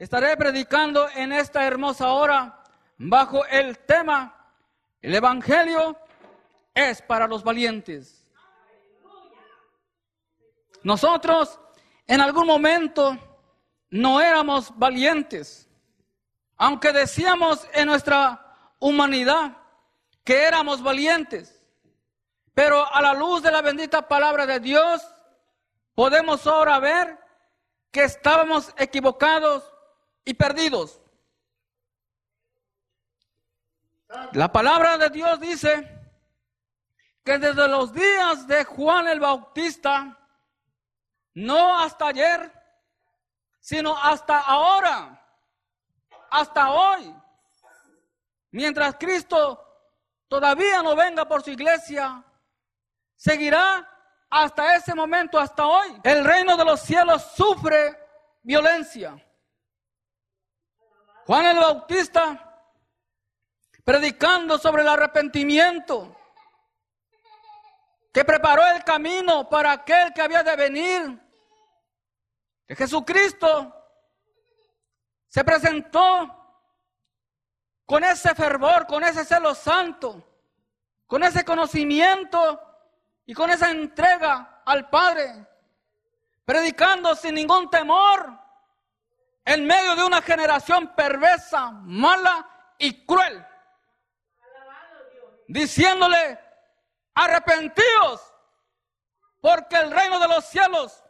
estaré predicando en esta hermosa hora bajo el tema El Evangelio es para los valientes. Nosotros en algún momento no éramos valientes, aunque decíamos en nuestra humanidad que éramos valientes. Pero a la luz de la bendita palabra de Dios, podemos ahora ver que estábamos equivocados perdidos. La palabra de Dios dice que desde los días de Juan el Bautista, no hasta ayer, sino hasta ahora, hasta hoy, mientras Cristo todavía no venga por su iglesia, seguirá hasta ese momento, hasta hoy. El reino de los cielos sufre violencia. Juan el Bautista, predicando sobre el arrepentimiento, que preparó el camino para aquel que había de venir, que Jesucristo se presentó con ese fervor, con ese celo santo, con ese conocimiento y con esa entrega al Padre, predicando sin ningún temor en medio de una generación perversa, mala y cruel, diciéndole, arrepentíos, porque el reino de los cielos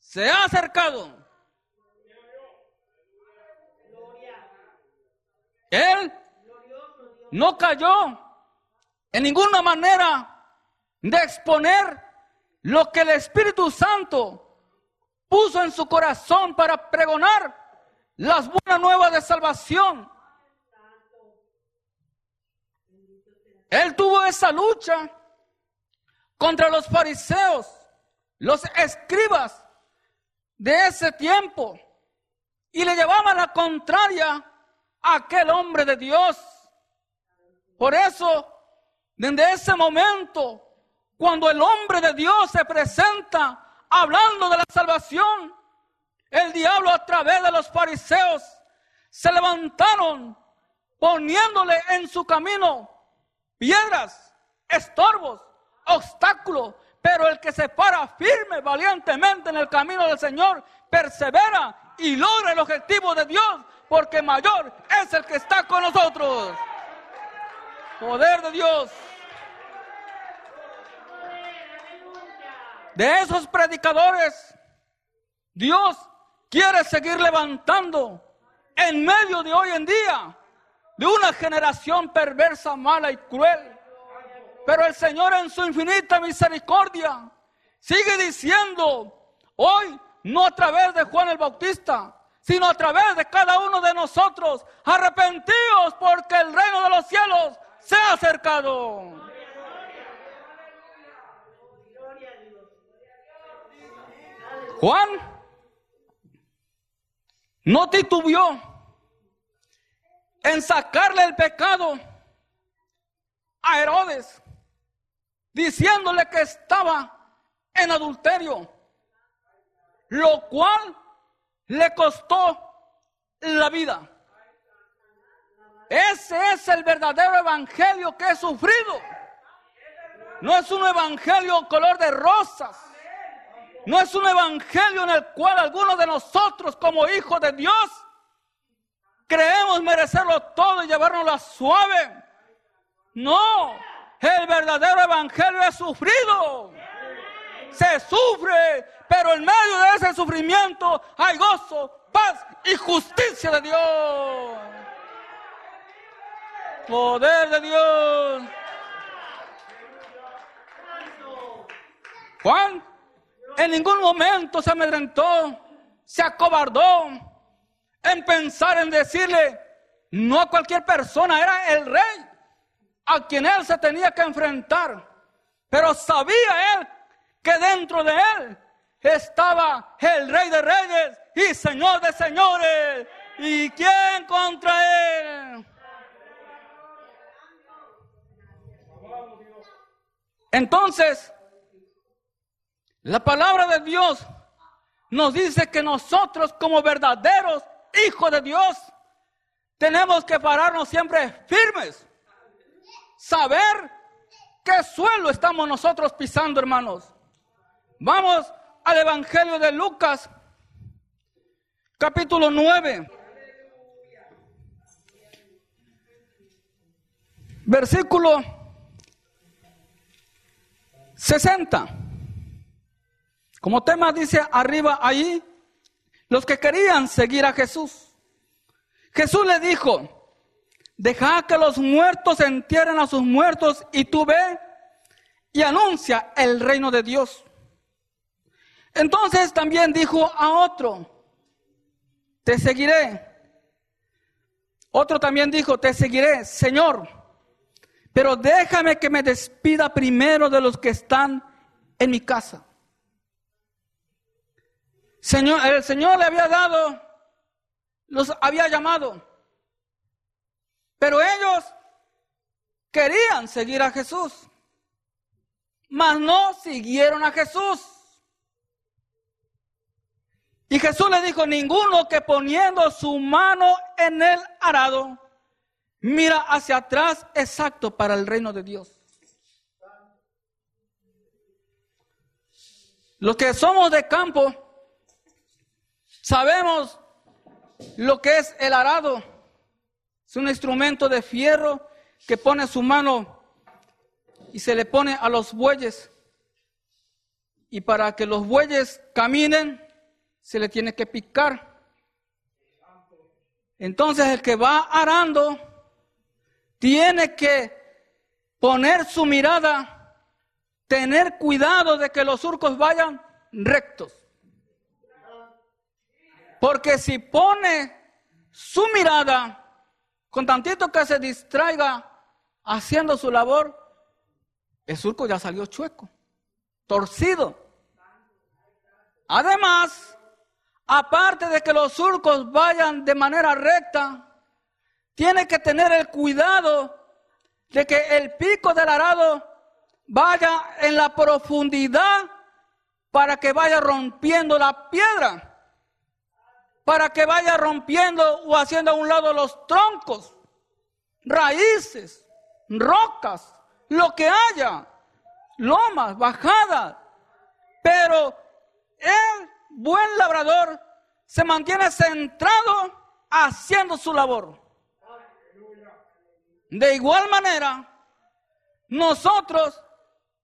se ha acercado. Él no cayó en ninguna manera de exponer lo que el Espíritu Santo puso en su corazón para pregonar las buenas nuevas de salvación. Él tuvo esa lucha contra los fariseos, los escribas de ese tiempo, y le llevaban la contraria a aquel hombre de Dios. Por eso, desde ese momento, cuando el hombre de Dios se presenta hablando de la salvación, el diablo a través de los fariseos se levantaron poniéndole en su camino piedras, estorbos, obstáculos, pero el que se para firme, valientemente en el camino del Señor, persevera y logra el objetivo de Dios, porque mayor es el que está con nosotros. Poder de Dios. De esos predicadores, Dios quiere seguir levantando en medio de hoy en día, de una generación perversa, mala y cruel. Pero el Señor en su infinita misericordia sigue diciendo, hoy no a través de Juan el Bautista, sino a través de cada uno de nosotros, arrepentíos porque el reino de los cielos se ha acercado. Juan no titubeó en sacarle el pecado a Herodes, diciéndole que estaba en adulterio, lo cual le costó la vida. Ese es el verdadero evangelio que he sufrido. No es un evangelio color de rosas. No es un evangelio en el cual algunos de nosotros como hijos de Dios creemos merecerlo todo y llevarnos a suave. No, el verdadero evangelio es sufrido. Se sufre, pero en medio de ese sufrimiento hay gozo, paz y justicia de Dios. Poder de Dios. Juan en ningún momento se amedrentó, se acobardó en pensar en decirle no a cualquier persona, era el rey a quien él se tenía que enfrentar. Pero sabía él que dentro de él estaba el rey de reyes y señor de señores. ¿Y quién contra él? Entonces, la palabra de Dios nos dice que nosotros como verdaderos hijos de Dios, tenemos que pararnos siempre firmes. Saber qué suelo estamos nosotros pisando, hermanos. Vamos al Evangelio de Lucas, capítulo 9. Versículo 60. Como tema dice arriba ahí, los que querían seguir a Jesús. Jesús le dijo, deja que los muertos entierren a sus muertos y tú ve y anuncia el reino de Dios. Entonces también dijo a otro, te seguiré. Otro también dijo, te seguiré, Señor, pero déjame que me despida primero de los que están en mi casa. Señor, el Señor le había dado, los había llamado, pero ellos querían seguir a Jesús, mas no siguieron a Jesús. Y Jesús le dijo, ninguno que poniendo su mano en el arado, mira hacia atrás exacto para el reino de Dios. Los que somos de campo, sabemos lo que es el arado. Es un instrumento de fierro que pone su mano y se le pone a los bueyes. Y para que los bueyes caminen, se le tiene que picar. Entonces el que va arando tiene que poner su mirada, tener cuidado de que los surcos vayan rectos. Porque si pone su mirada, con tantito que se distraiga haciendo su labor, el surco ya salió chueco, torcido. Además, aparte de que los surcos vayan de manera recta, tiene que tener el cuidado de que el pico del arado vaya en la profundidad para que vaya rompiendo la piedra, para que vaya rompiendo o haciendo a un lado los troncos, raíces, rocas, lo que haya, lomas, bajadas, pero él buen labrador se mantiene centrado haciendo su labor. De igual manera, nosotros,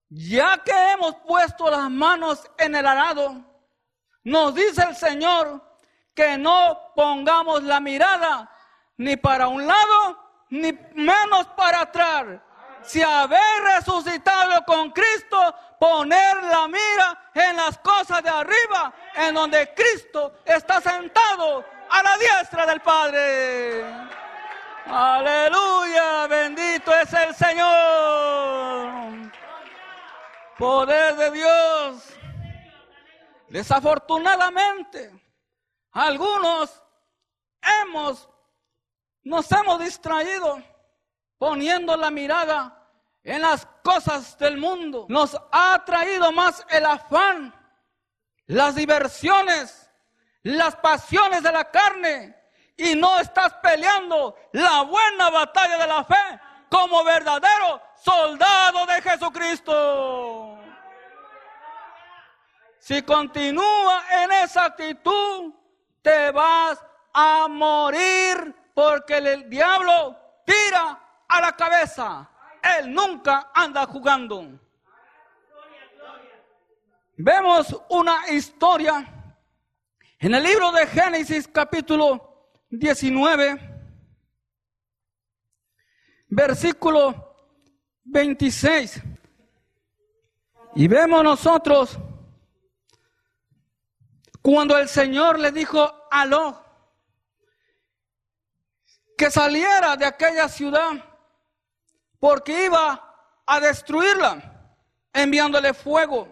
ya que hemos puesto las manos en el arado, nos dice el Señor que no pongamos la mirada ni para un lado, ni menos para atrás, si habéis resucitado con Cristo, poner la mira en las cosas de arriba, en donde Cristo está sentado a la diestra del Padre. Aleluya, bendito es el Señor. Poder de Dios. Desafortunadamente, algunos hemos, nos hemos distraído poniendo la mirada en las cosas del mundo. Nos ha traído más el afán, las diversiones, las pasiones de la carne y no estás peleando la buena batalla de la fe como verdadero soldado de Jesucristo. Si continúa en esa actitud, te vas a morir porque el diablo tira a la cabeza. Él nunca anda jugando. Vemos una historia en el libro de Génesis capítulo 19, versículo 26. Y vemos nosotros cuando el Señor le dijo a Lot que saliera de aquella ciudad porque iba a destruirla, enviándole fuego.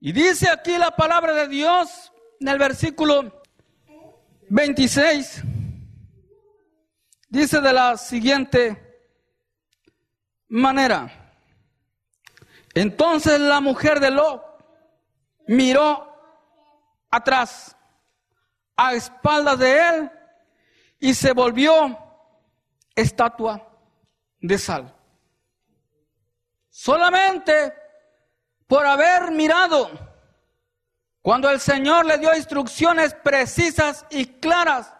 Y dice aquí la palabra de Dios en el versículo 26, dice de la siguiente manera. Entonces la mujer de Lot miró atrás a espaldas de él y se volvió estatua de sal. Solamente por haber mirado, cuando el Señor le dio instrucciones precisas y claras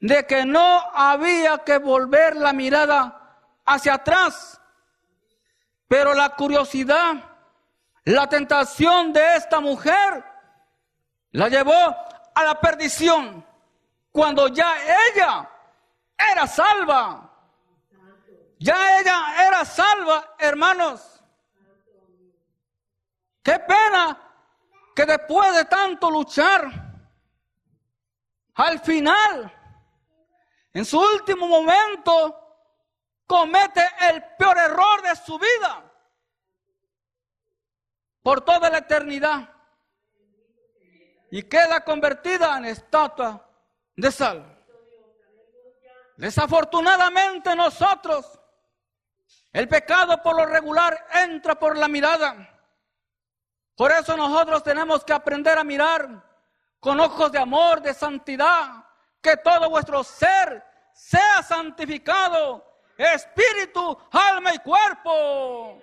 de que no había que volver la mirada hacia atrás, pero la curiosidad, la tentación de esta mujer la llevó a la perdición cuando ya ella era salva. Ya ella era salva, hermanos. Qué pena que después de tanto luchar, al final, en su último momento, comete el peor error de su vida por toda la eternidad y queda convertida en estatua de sal. Desafortunadamente nosotros, el pecado por lo regular entra por la mirada. Por eso nosotros tenemos que aprender a mirar con ojos de amor, de santidad, que todo vuestro ser sea santificado, espíritu, alma y cuerpo.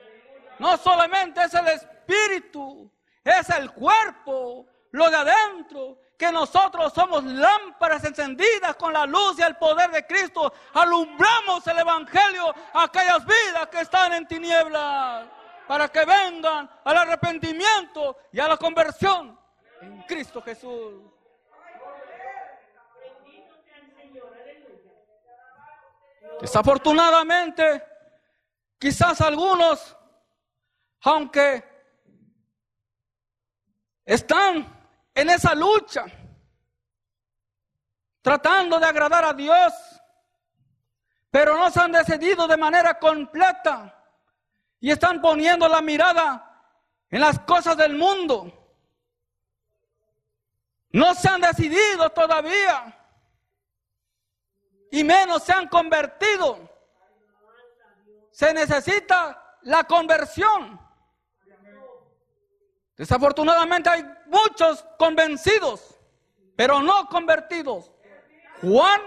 No solamente es el espíritu, es el cuerpo, lo de adentro, que nosotros somos lámparas encendidas con la luz y el poder de Cristo, alumbramos el Evangelio a aquellas vidas que están en tinieblas, para que vengan al arrepentimiento y a la conversión en Cristo Jesús. Desafortunadamente, quizás algunos, aunque están en esa lucha, tratando de agradar a Dios, pero no se han decidido de manera completa y están poniendo la mirada en las cosas del mundo. No se han decidido todavía y menos se han convertido. Se necesita la conversión. Desafortunadamente hay muchos convencidos, pero no convertidos. Juan,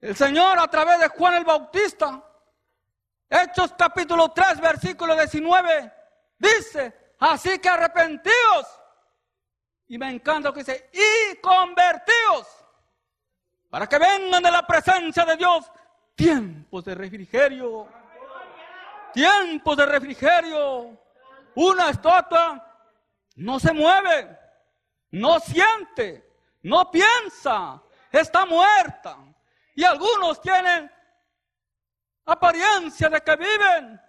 el Señor a través de Juan el Bautista, Hechos capítulo 3, versículo 19, dice, así que arrepentíos. Y me encanta lo que dice, y convertíos, para que vengan de la presencia de Dios tiempos de refrigerio. Tiempos de refrigerio. Una estatua no se mueve, no siente, no piensa, está muerta. Y algunos tienen apariencia de que viven,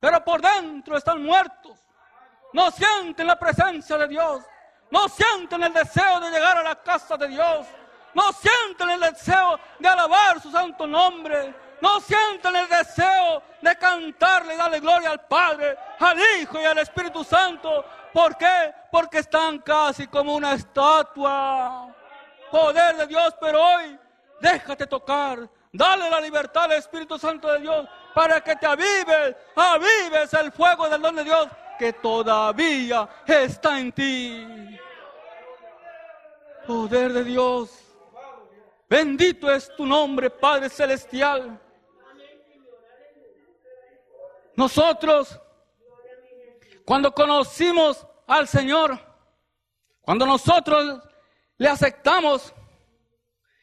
pero por dentro están muertos. No sienten la presencia de Dios, no sienten el deseo de llegar a la casa de Dios, no sienten el deseo de alabar su santo nombre, no sienten el deseo de cantarle y darle gloria al Padre, al Hijo y al Espíritu Santo, ¿Por qué? Porque están casi como una estatua. Poder de Dios, pero hoy déjate tocar. Dale la libertad al Espíritu Santo de Dios para que te avives, avives el fuego del don de Dios que todavía está en ti. Poder de Dios. Bendito es tu nombre, Padre Celestial. Nosotros cuando conocimos al Señor, cuando nosotros le aceptamos,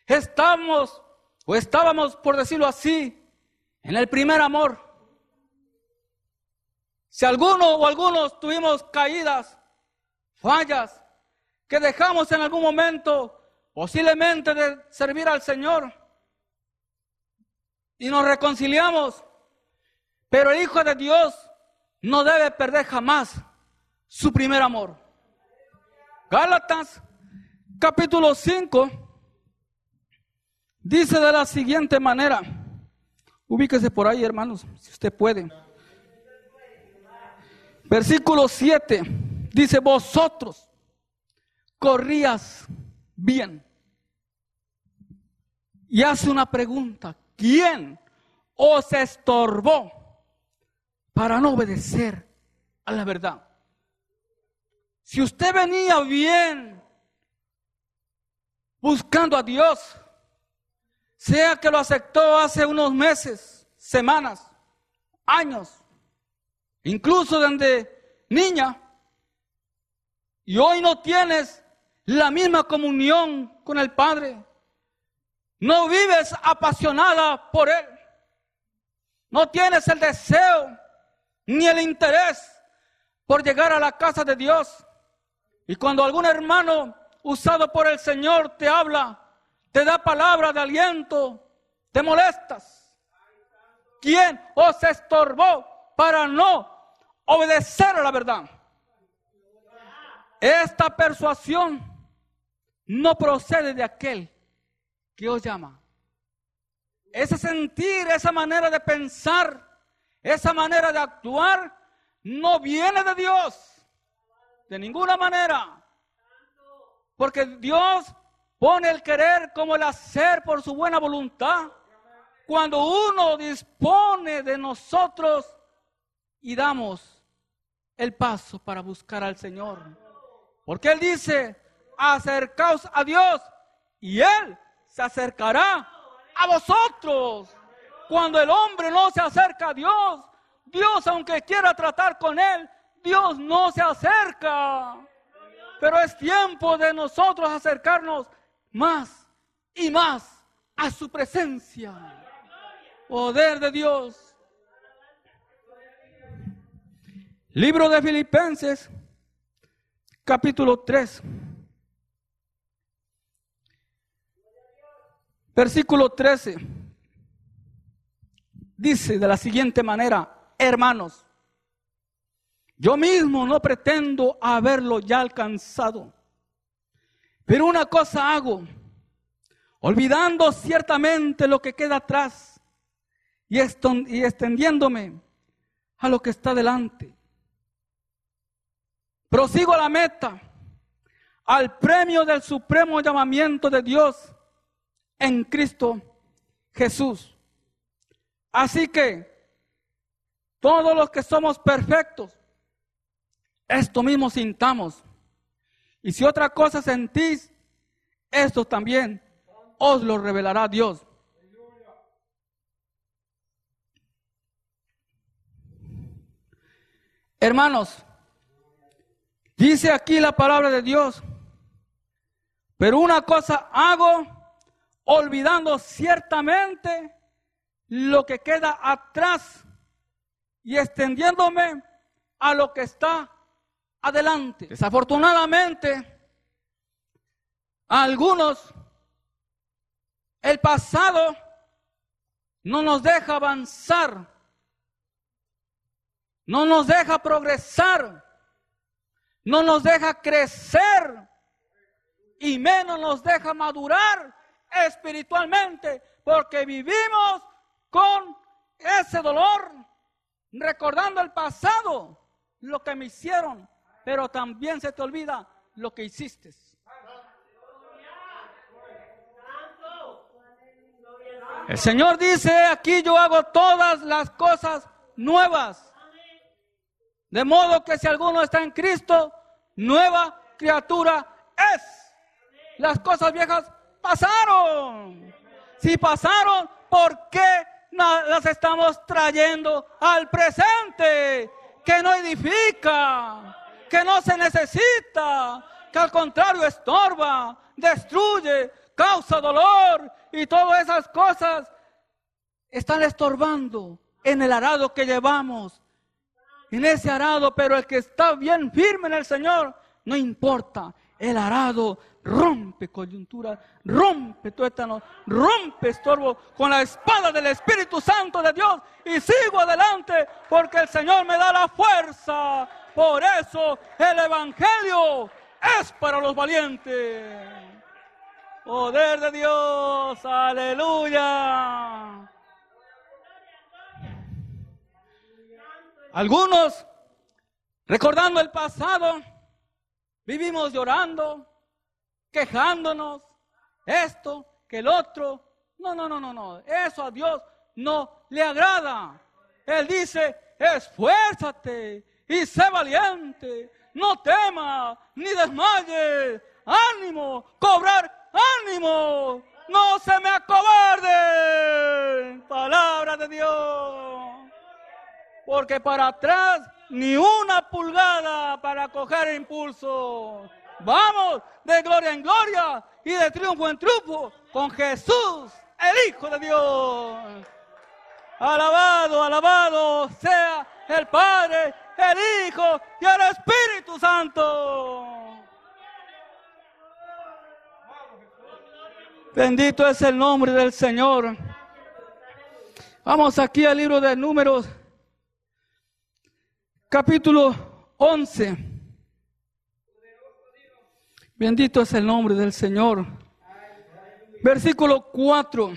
estamos o estábamos, por decirlo así, en el primer amor. Si alguno o algunos tuvimos caídas, fallas, que dejamos en algún momento posiblemente de servir al Señor y nos reconciliamos, pero el Hijo de Dios no debe perder jamás su primer amor. Gálatas capítulo 5 dice de la siguiente manera, ubíquese por ahí hermanos, si usted puede. Versículo 7 dice, vosotros corrías bien. Y hace una pregunta, ¿quién os estorbó? Para no obedecer a la verdad. Si usted venía bien, buscando a Dios, sea que lo aceptó hace unos meses, semanas, años, incluso desde niña, y hoy no tienes la misma comunión con el Padre, no vives apasionada por Él, no tienes el deseo ni el interés por llegar a la casa de Dios. Y cuando algún hermano usado por el Señor te habla, te da palabra de aliento, te molestas. ¿Quién os estorbó para no obedecer a la verdad? Esta persuasión no procede de aquel que os llama. Ese sentir, esa manera de pensar, esa manera de actuar, no viene de Dios. De ninguna manera. Porque Dios pone el querer como el hacer por su buena voluntad. Cuando uno dispone de nosotros y damos el paso para buscar al Señor. Porque Él dice, acercaos a Dios y Él se acercará a vosotros. Cuando el hombre no se acerca a Dios, Dios aunque quiera tratar con Él, Dios no se acerca. Pero es tiempo de nosotros acercarnos más y más a su presencia. Poder de Dios. Libro de Filipenses, capítulo 3. Versículo 13. Dice de la siguiente manera, hermanos, yo mismo no pretendo haberlo ya alcanzado. Pero una cosa hago, olvidando ciertamente lo que queda atrás y, extendiéndome a lo que está delante. Prosigo la meta, al premio del supremo llamamiento de Dios en Cristo Jesús. Así que todos los que somos perfectos, esto mismo sintamos. Y si otra cosa sentís, esto también os lo revelará Dios. Hermanos, dice aquí la palabra de Dios, pero una cosa hago, olvidando ciertamente lo que queda atrás y extendiéndome a lo que está adelante. Desafortunadamente, a algunos el pasado no nos deja avanzar, no nos deja progresar, no nos deja crecer y menos nos deja madurar espiritualmente porque vivimos con ese dolor, recordando el pasado, lo que me hicieron, pero también se te olvida lo que hiciste. El Señor dice, aquí yo hago todas las cosas nuevas. De modo que si alguno está en Cristo, nueva criatura es. Las cosas viejas pasaron. Si pasaron, ¿por qué las estamos trayendo al presente? Que no edifica, que no se necesita, que al contrario estorba, destruye, causa dolor y todas esas cosas están estorbando en el arado que llevamos, en ese arado, pero el que está bien firme en el Señor, no importa, el arado rompe coyuntura, rompe tuétano, rompe estorbo con la espada del Espíritu Santo de Dios y sigo adelante porque el Señor me da la fuerza por eso el Evangelio es para los valientes. Poder de Dios, aleluya. Algunos, recordando el pasado, vivimos llorando, quejándonos, esto, que el otro. No, no, no, no, no. Eso a Dios no le agrada. Él dice, esfuérzate y sé valiente, no temas ni desmayes, ánimo, cobrar ánimo, no se me acobarde. Palabra de Dios. Porque para atrás ni una pulgada para coger impulso. Vamos de gloria en gloria y de triunfo en triunfo con Jesús, el Hijo de Dios. Alabado, alabado sea el Padre, el Hijo y el Espíritu Santo. Bendito es el nombre del Señor. Vamos aquí al libro de números, capítulo 11. Bendito es el nombre del Señor. Versículo 4.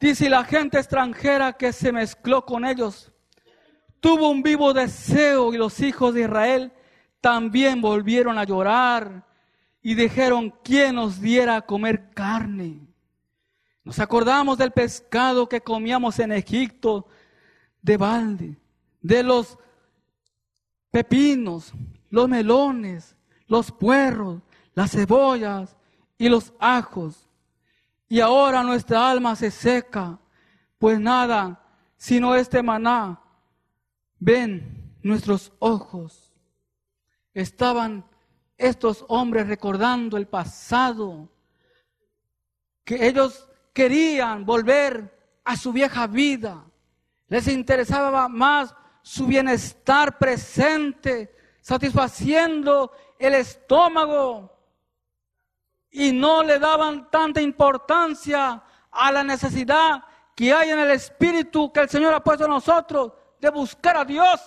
Dice, la gente extranjera que se mezcló con ellos tuvo un vivo deseo y los hijos de Israel también volvieron a llorar y dijeron, ¿quién nos diera a comer carne? Nos acordamos del pescado que comíamos en Egipto de balde, de los pepinos, los melones, los puerros, las cebollas y los ajos. Y ahora nuestra alma se seca, pues nada, sino este maná, ven nuestros ojos. Estaban estos hombres recordando el pasado, que ellos querían volver a su vieja vida. Les interesaba más su bienestar presente, satisfaciendo el estómago y no le daban tanta importancia a la necesidad que hay en el espíritu que el Señor ha puesto en nosotros de buscar a Dios.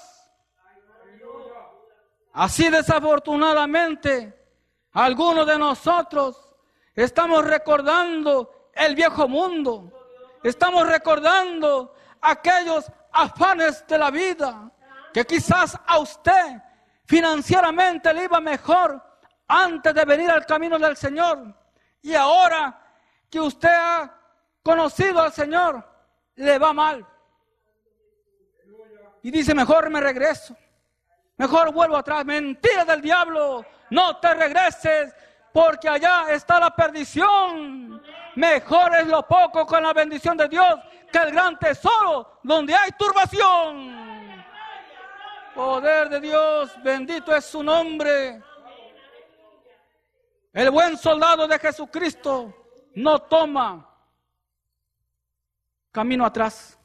Así desafortunadamente, algunos de nosotros estamos recordando el viejo mundo, estamos recordando aquellos afanes de la vida, que quizás a usted financieramente le iba mejor antes de venir al camino del Señor. Y ahora que usted ha conocido al Señor, le va mal. Y dice, mejor me regreso. Mejor vuelvo atrás. Mentira del diablo. No te regreses porque allá está la perdición. Mejor es lo poco con la bendición de Dios que el gran tesoro donde hay turbación. Poder de Dios, bendito es su nombre. El buen soldado de Jesucristo no toma camino atrás.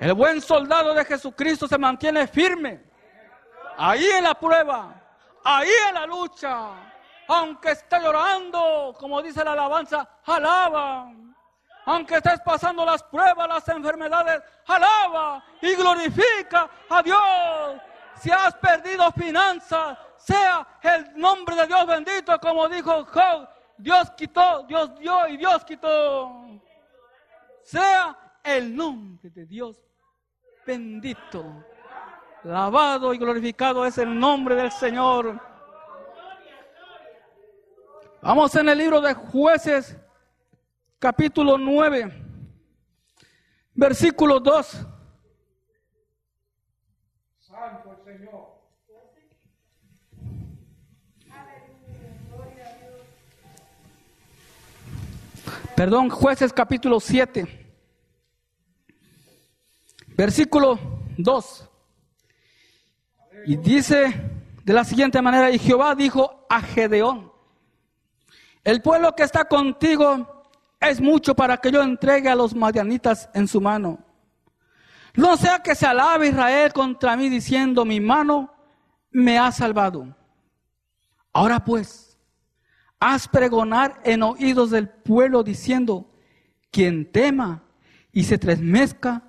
El buen soldado de Jesucristo se mantiene firme. Ahí en la prueba, ahí en la lucha. Aunque esté llorando, como dice la alabanza, alaba. Aunque estés pasando las pruebas, las enfermedades, alaba y glorifica a Dios. Si has perdido finanzas, sea el nombre de Dios bendito, como dijo Job. Dios quitó, Dios dio y Dios quitó. Sea el nombre de Dios bendito. Lavado y glorificado es el nombre del Señor. Vamos en el libro de jueces, capítulo 9, versículo 2. Santo el Señor. Perdón, jueces capítulo 7, versículo 2. Y dice de la siguiente manera, y Jehová dijo a Gedeón, el pueblo que está contigo es mucho para que yo entregue a los madianitas en su mano. No sea que se alabe Israel contra mí diciendo, mi mano me ha salvado. Ahora pues, Haz pregonar en oídos del pueblo diciendo, quien tema y se tremezca,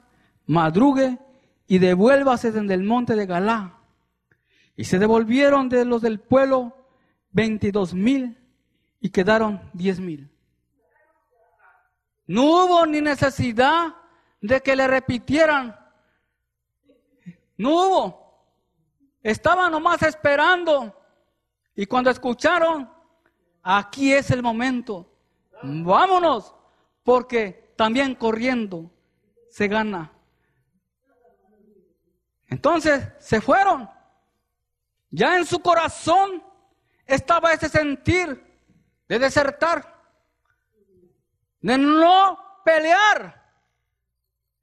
madrugue y devuélvase desde el monte de Galá. Y se devolvieron de los del pueblo veintidós mil y quedaron diez mil. No hubo ni necesidad de que le repitieran. No hubo. Estaban nomás esperando. Y cuando escucharon, Aquí es el momento. Vámonos, porque también corriendo se gana. Entonces se fueron. Ya en su corazón estaba ese sentir de desertar, de no pelear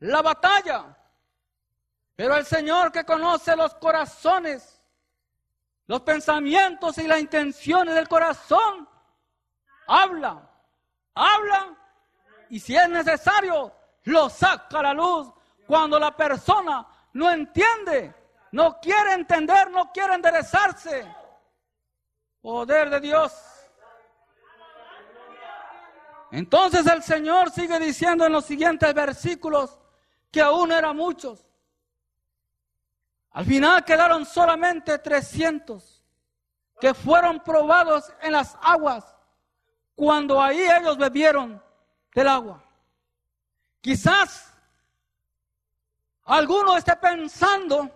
la batalla. Pero el Señor que conoce los corazones, los pensamientos y las intenciones del corazón, habla, habla y si es necesario, lo saca a la luz cuando la persona no entiende, no quiere entender, no quiere enderezarse. Poder de Dios. Entonces el Señor sigue diciendo en los siguientes versículos que aún eran muchos. Al final quedaron solamente 300 que fueron probados en las aguas cuando ahí ellos bebieron del agua. Quizás alguno esté pensando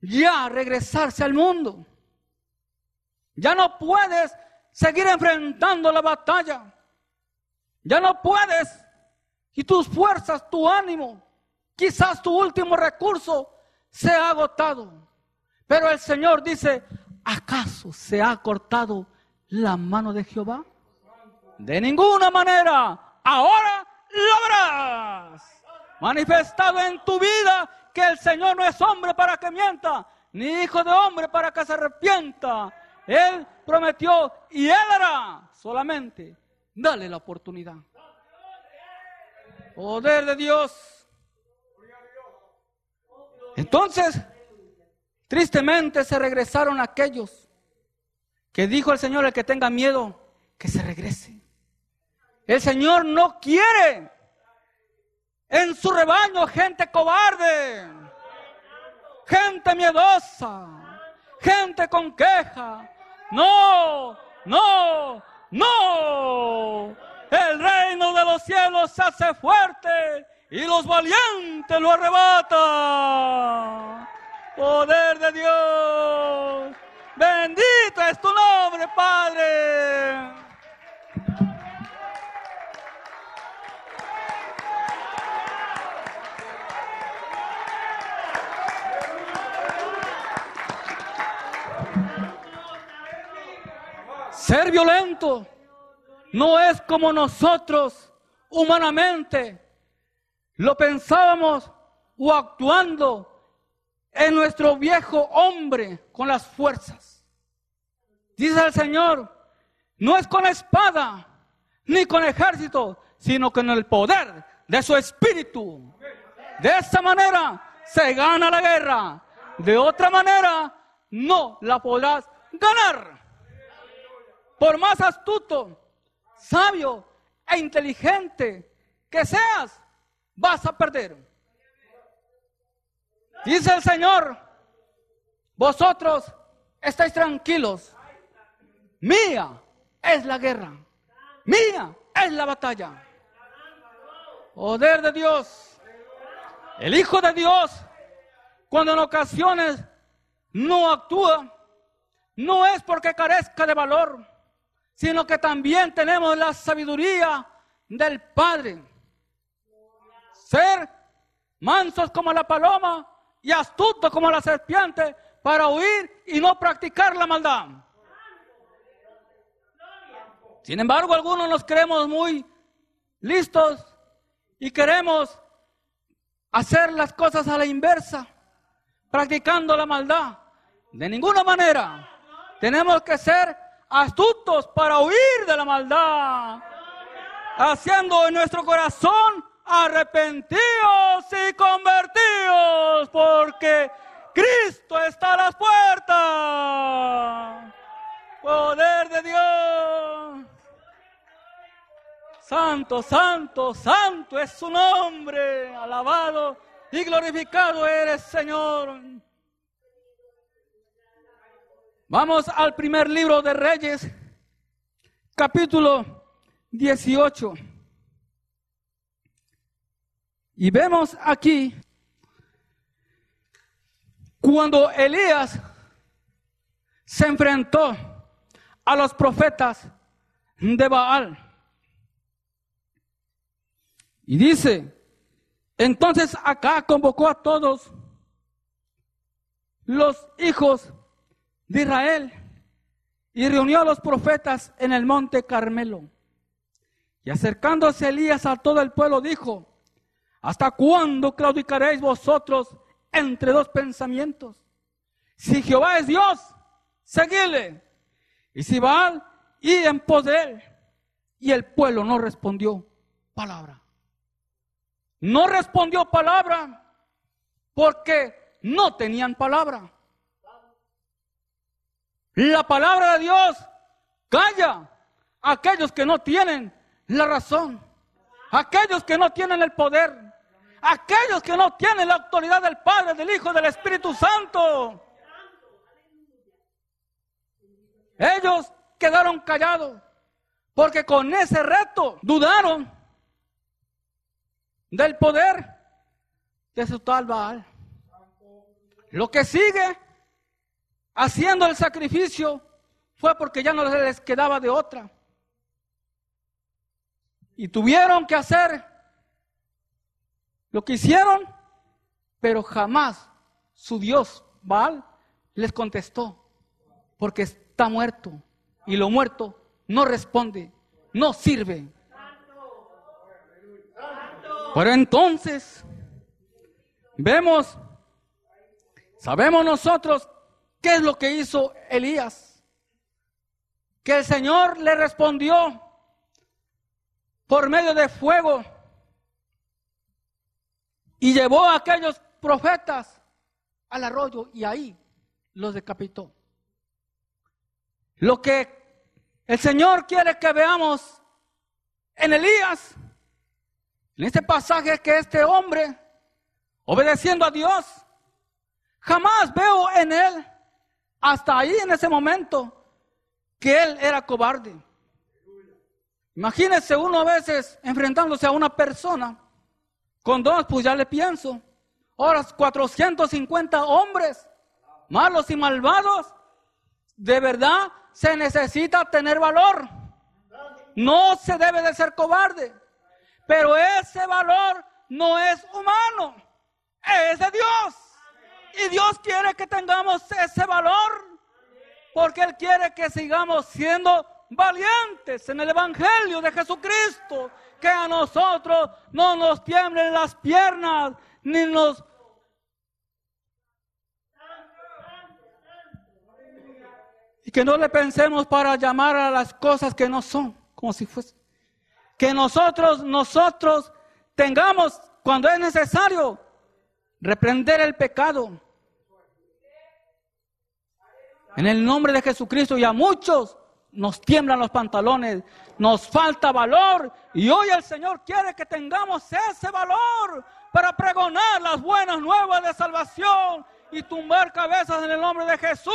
ya regresarse al mundo. Ya no puedes seguir enfrentando la batalla. Ya no puedes. Y tus fuerzas, tu ánimo, quizás tu último recurso se ha agotado. Pero el Señor dice, ¿acaso se ha cortado la mano de Jehová? De ninguna manera. Ahora lo verás. Manifestado en tu vida que el Señor no es hombre para que mienta, ni hijo de hombre para que se arrepienta. Él prometió y Él hará. Solamente dale la oportunidad. Poder de Dios. Entonces, tristemente se regresaron aquellos que dijo el Señor, el que tenga miedo, que se regrese. El Señor no quiere en su rebaño gente cobarde, gente miedosa, gente con queja. No, no, no. El reino de los cielos se hace fuerte y los valientes lo arrebatan. Poder de Dios. Bendito es tu nombre, Padre. Ser violento no es como nosotros humanamente lo pensábamos o actuando en nuestro viejo hombre con las fuerzas. Dice el Señor, no es con espada ni con ejército, sino con el poder de su espíritu. De esa manera se gana la guerra. De otra manera no la podrás ganar. Por más astuto, sabio e inteligente que seas, vas a perder. Dice el Señor, vosotros estáis tranquilos. Mía es la guerra. Mía es la batalla. Poder de Dios. El Hijo de Dios, cuando en ocasiones no actúa, no es porque carezca de valor, sino que también tenemos la sabiduría del Padre. Ser mansos como la paloma y astutos como la serpiente para huir y no practicar la maldad. Sin embargo, algunos nos creemos muy listos y queremos hacer las cosas a la inversa, practicando la maldad. De ninguna manera. Tenemos que ser astutos para huir de la maldad, haciendo en nuestro corazón arrepentidos y convertidos, porque Cristo está a las puertas. Poder de Dios. Santo, santo, santo es su nombre. Alabado y glorificado eres, Señor. Vamos al primer libro de Reyes, capítulo 18. Y vemos aquí cuando Elías se enfrentó a los profetas de Baal. Y dice, entonces acá convocó a todos los hijos de Israel y reunió a los profetas en el monte Carmelo. Y acercándose Elías a todo el pueblo dijo, ¿hasta cuándo claudicaréis vosotros entre dos pensamientos? Si Jehová es Dios, seguidle. Y si Baal, y en poder. Y el pueblo no respondió palabra. No respondió palabra porque no tenían palabra. La palabra de Dios calla a aquellos que no tienen la razón, aquellos que no tienen el poder, aquellos que no tienen la autoridad del Padre, del Hijo, del Espíritu Santo. Ellos quedaron callados porque con ese reto dudaron del poder de su tal Baal. Lo que sigue haciendo el sacrificio fue porque ya no les quedaba de otra. Y tuvieron que hacer lo que hicieron, pero jamás su Dios, Baal, les contestó, porque está muerto. Y lo muerto no responde, no sirve. Pero entonces, vemos, sabemos nosotros qué es lo que hizo Elías. Que el Señor le respondió por medio de fuego y llevó a aquellos profetas al arroyo y ahí los decapitó. Lo que el Señor quiere que veamos en Elías, en este pasaje que este hombre, obedeciendo a Dios, jamás veo en él, hasta ahí en ese momento, que él era cobarde. Imagínese uno a veces enfrentándose a una persona, con dos, pues ya le pienso. Ahora 450 hombres, malos y malvados, de verdad se necesita tener valor. No se debe de ser cobarde. Pero ese valor no es humano, es de Dios. Y Dios quiere que tengamos ese valor. Porque Él quiere que sigamos siendo valientes en el Evangelio de Jesucristo. Que a nosotros no nos tiemblen las piernas ni nos Y que no le pensemos para llamar a las cosas que no son, como si fuese. Que nosotros, nosotros tengamos, cuando es necesario, reprender el pecado. En el nombre de Jesucristo y a muchos nos tiemblan los pantalones, nos falta valor y hoy el Señor quiere que tengamos ese valor para pregonar las buenas nuevas de salvación y tumbar cabezas en el nombre de Jesús.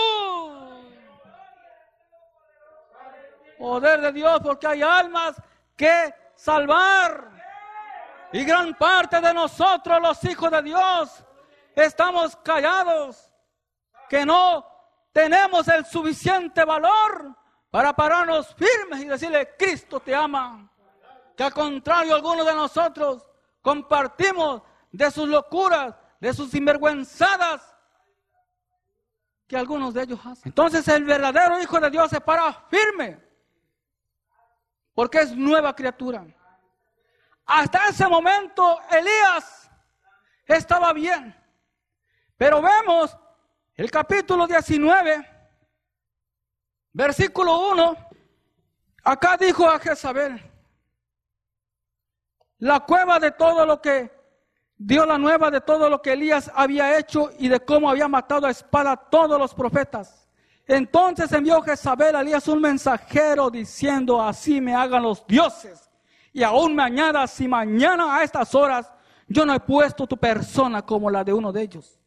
Poder de Dios, porque hay almas que salvar. Y gran parte de nosotros, los hijos de Dios, estamos callados, que no tenemos el suficiente valor para pararnos firmes y decirle, Cristo te ama. Que al contrario, algunos de nosotros compartimos de sus locuras, de sus sinvergüenzadas, que algunos de ellos hacen. Entonces el verdadero Hijo de Dios se para firme porque es nueva criatura. Hasta ese momento Elías estaba bien. Pero vemos el capítulo 19, versículo 1. Acá dijo a Jezabel, la cueva de todo lo que dio la nueva de todo lo que Elías había hecho y de cómo había matado a espada a todos los profetas. Entonces envió Jezabel a Elías un mensajero diciendo, así me hagan los dioses. Y aún me añadas, si mañana a estas horas yo no he puesto tu persona como la de uno de ellos.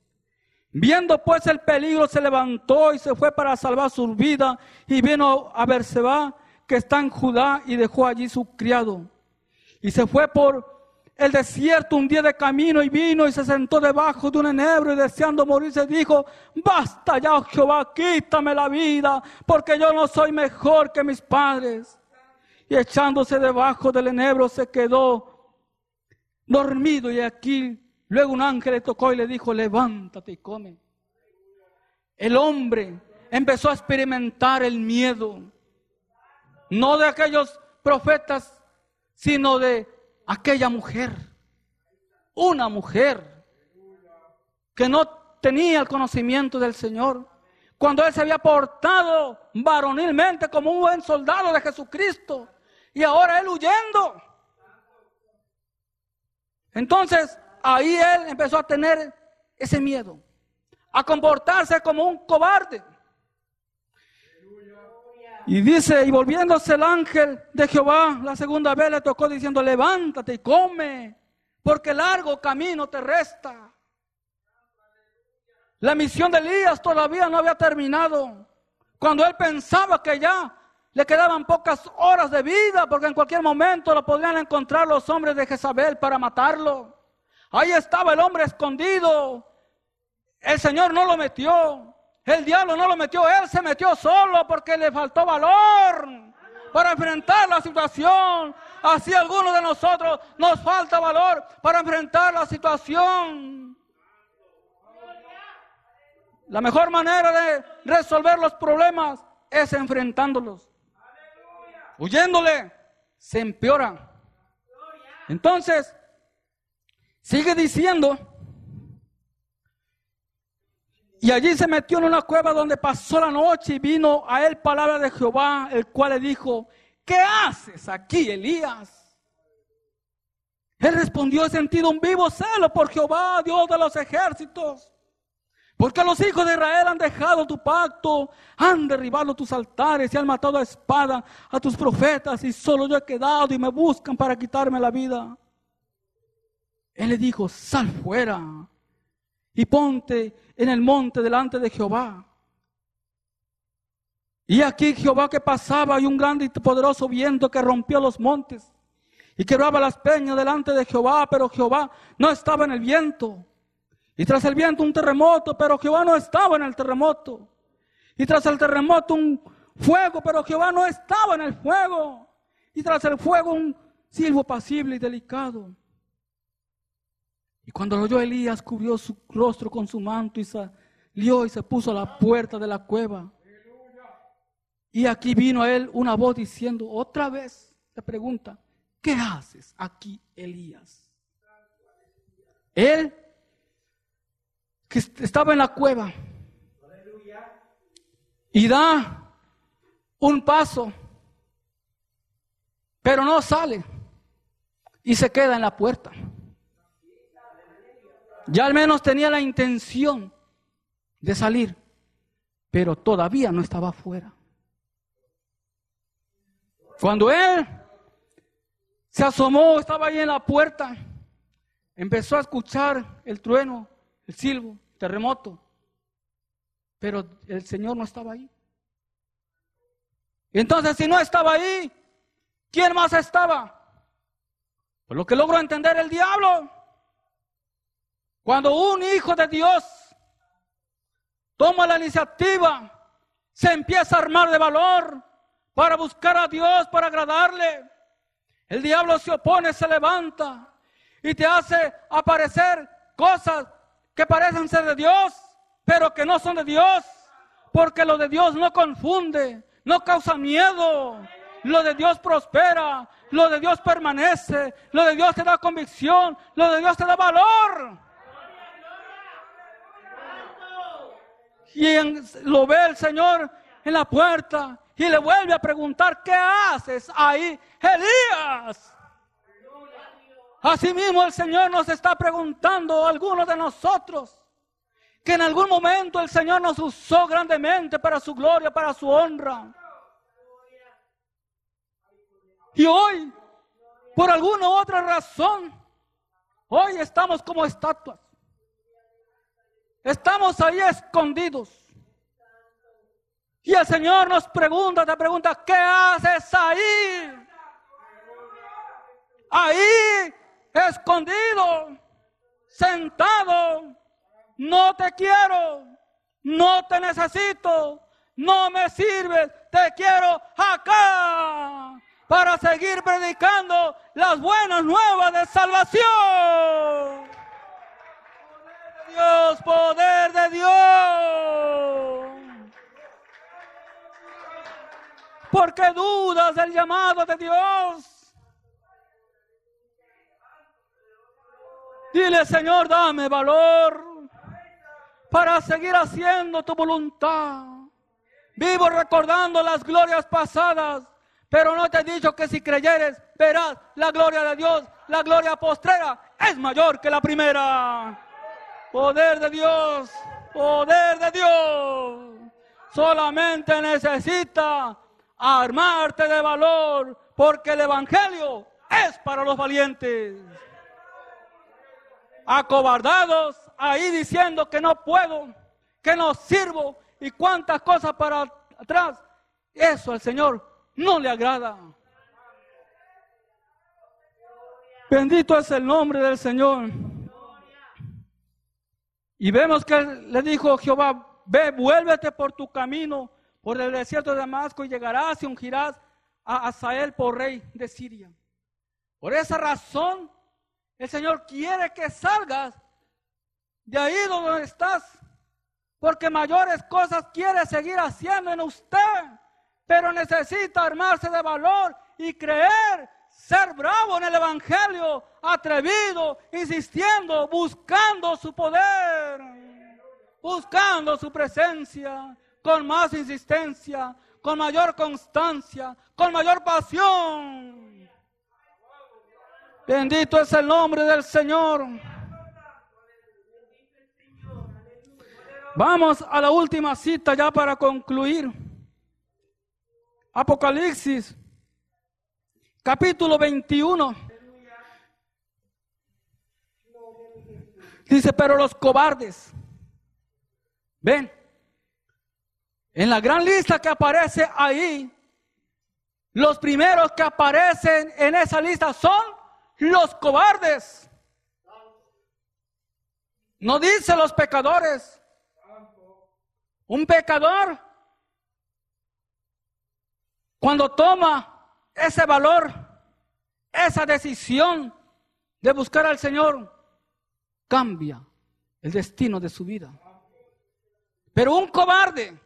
Viendo pues el peligro, se levantó y se fue para salvar su vida y vino a Berseba, que está en Judá, y dejó allí su criado. Y se fue por el desierto un día de camino y vino y se sentó debajo de un enebro y deseando morirse dijo, basta ya oh Jehová, quítame la vida, porque yo no soy mejor que mis padres. Y echándose debajo del enebro se quedó dormido y aquí luego un ángel le tocó y le dijo, levántate y come. El hombre empezó a experimentar el miedo. No de aquellos profetas, sino de aquella mujer. Una mujer que no tenía el conocimiento del Señor. Cuando él se había portado varonilmente como un buen soldado de Jesucristo. Y ahora él huyendo. Entonces ahí él empezó a tener ese miedo. A comportarse como un cobarde. Y dice, y volviéndose el ángel de Jehová, la segunda vez le tocó diciendo, levántate y come, porque largo camino te resta. La misión de Elías todavía no había terminado. Cuando él pensaba que ya le quedaban pocas horas de vida, porque en cualquier momento lo podrían encontrar los hombres de Jezabel para matarlo. Ahí estaba el hombre escondido. El Señor no lo metió. El diablo no lo metió, él se metió solo porque le faltó valor para enfrentar la situación. Así algunos de nosotros nos falta valor para enfrentar la situación. La mejor manera de resolver los problemas es enfrentándolos. Huyéndole, se empeora. Entonces, sigue diciendo, y allí se metió en una cueva donde pasó la noche y vino a él palabra de Jehová, el cual le dijo, ¿qué haces aquí, Elías? Él respondió, he sentido un vivo celo por Jehová, Dios de los ejércitos porque los hijos de Israel han dejado tu pacto, han derribado tus altares y han matado a espada a tus profetas y solo yo he quedado y me buscan para quitarme la vida. Él le dijo, sal fuera y ponte en el monte delante de Jehová. Y aquí Jehová que pasaba y un grande y poderoso viento que rompió los montes y quebraba las peñas delante de Jehová, pero Jehová no estaba en el viento. Y tras el viento un terremoto, pero Jehová no estaba en el terremoto. Y tras el terremoto un fuego, pero Jehová no estaba en el fuego. Y tras el fuego un silbo pasible y delicado. Y cuando lo oyó Elías, cubrió su rostro con su manto y salió y se puso a la puerta de la cueva. Y aquí vino a él una voz diciendo, otra vez, le pregunta, ¿qué haces aquí, Elías? Él que estaba en la cueva y da un paso, pero no sale y se queda en la puerta. Ya al menos tenía la intención de salir, pero todavía no estaba afuera. Cuando él se asomó, estaba ahí en la puerta, empezó a escuchar el trueno, el silbo, terremoto. Pero el Señor no estaba ahí. Entonces, si no estaba ahí, ¿quién más estaba? Por lo que logro entender el diablo. Cuando un hijo de Dios toma la iniciativa, se empieza a armar de valor para buscar a Dios, para agradarle. El diablo se opone, se levanta y te hace aparecer cosas que parecen ser de Dios, pero que no son de Dios. Porque lo de Dios no confunde, no causa miedo. Lo de Dios prospera, lo de Dios permanece, lo de Dios te da convicción, lo de Dios te da valor. Y lo ve el Señor en la puerta y le vuelve a preguntar, ¿qué haces ahí, Elías? Asimismo el Señor nos está preguntando a algunos de nosotros que en algún momento el Señor nos usó grandemente para su gloria, para su honra. Y hoy, por alguna otra razón, hoy estamos como estatuas. Estamos ahí escondidos. Y el Señor nos pregunta, te pregunta, ¿qué haces ahí? Ahí escondido, sentado, no te quiero, no te necesito, no me sirves, te quiero acá para seguir predicando las buenas nuevas de salvación. Dios, poder de Dios. ¿Por qué dudas del llamado de Dios? Dile, Señor, dame valor para seguir haciendo tu voluntad. Vivo recordando las glorias pasadas, pero no te he dicho que si creyeres verás la gloria de Dios. La gloria postrera es mayor que la primera. Poder de Dios, poder de Dios. Solamente necesita armarte de valor, porque el Evangelio es para los valientes. Acobardados ahí diciendo que no puedo, que no sirvo y cuántas cosas para atrás. Eso al Señor no le agrada. Bendito es el nombre del Señor. Y vemos que le dijo Jehová, ve, vuélvete por tu camino, por el desierto de Damasco, y llegarás y ungirás a Asael por rey de Siria. Por esa razón, el Señor quiere que salgas de ahí donde estás, porque mayores cosas quiere seguir haciendo en usted, pero necesita armarse de valor y creer ser bravo en el Evangelio, atrevido, insistiendo, buscando su poder, buscando su presencia, con más insistencia, con mayor constancia, con mayor pasión. Bendito es el nombre del Señor. Vamos a la última cita ya para concluir. Apocalipsis capítulo 21. Dice, pero los cobardes, ven, en la gran lista que aparece ahí, los primeros que aparecen en esa lista son los cobardes. No dice los pecadores. Un pecador, cuando toma ese valor, esa decisión de buscar al Señor, cambia el destino de su vida. Pero un cobarde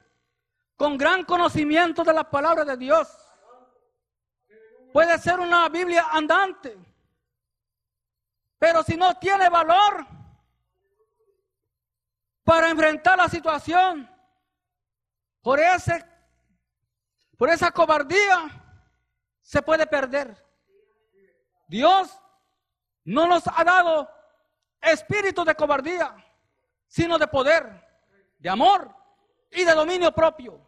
con gran conocimiento de la palabra de Dios puede ser una Biblia andante, pero si no tiene valor para enfrentar la situación, por ese por esa cobardía se puede perder. Dios no nos ha dado espíritu de cobardía, sino de poder, de amor y de dominio propio.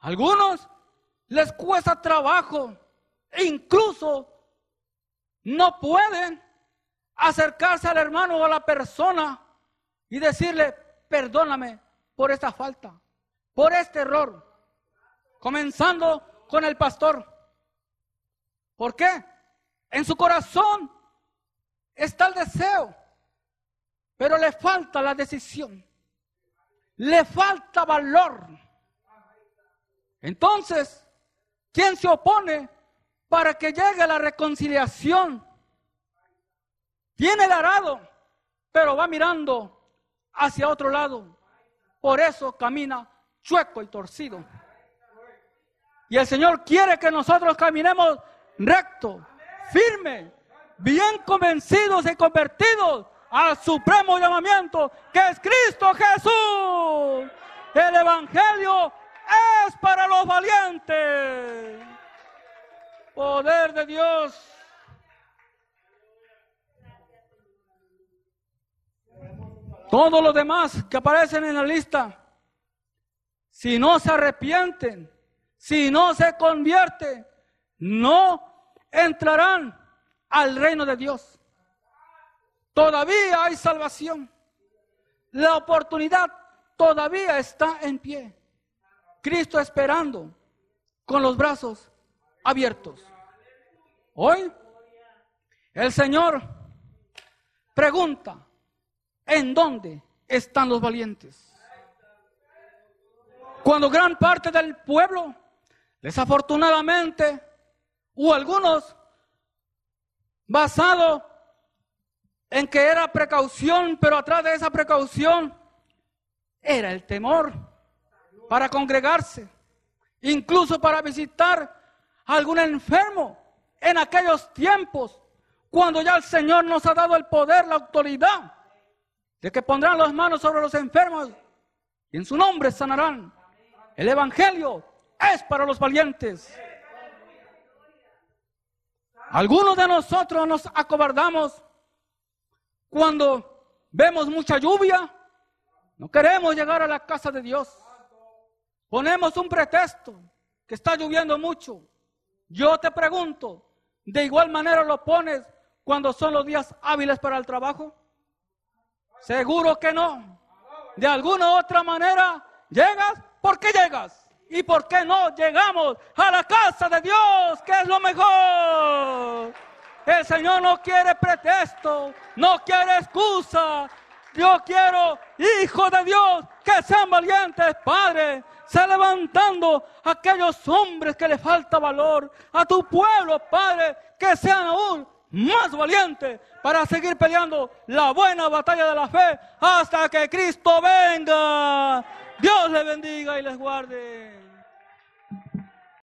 algunos les cuesta trabajo e incluso no pueden acercarse al hermano o a la persona y decirle, perdóname por esta falta, por este error. Comenzando con el pastor. ¿Por qué? En su corazón está el deseo, pero le falta la decisión. Le falta valor. Entonces, ¿quién se opone para que llegue la reconciliación? Tiene el arado, pero va mirando hacia otro lado. Por eso camina chueco y torcido. Y el Señor quiere que nosotros caminemos recto, firme, bien convencidos y convertidos al supremo llamamiento que es Cristo Jesús. El Evangelio es para los valientes. Poder de Dios. Todos los demás que aparecen en la lista, si no se arrepienten, si no se convierten, no entrarán al reino de Dios. Todavía hay salvación. La oportunidad todavía está en pie. Cristo esperando con los brazos abiertos. Hoy el Señor pregunta, ¿en dónde están los valientes? Cuando gran parte del pueblo, desafortunadamente, o algunos basado en que era precaución, pero atrás de esa precaución era el temor para congregarse incluso para visitar a algún enfermo en aquellos tiempos, cuando ya el Señor nos ha dado el poder, la autoridad, de que pondrán las manos sobre los enfermos y en su nombre sanarán. El Evangelio es para los valientes. Algunos de nosotros nos acobardamos cuando vemos mucha lluvia. No queremos llegar a la casa de Dios. Ponemos un pretexto que está lloviendo mucho. Yo te pregunto, ¿de igual manera lo pones cuando son los días hábiles para el trabajo? Seguro que no. De alguna u otra manera llegas porque llegas. ¿Y por qué no llegamos a la casa de Dios, que es lo mejor? El Señor no quiere pretexto, no quiere excusa. Yo quiero hijos de Dios que sean valientes, Padre. Se levantando aquellos hombres que le falta valor. A tu pueblo, Padre, que sean aún más valientes para seguir peleando la buena batalla de la fe hasta que Cristo venga. Dios les bendiga y les guarde.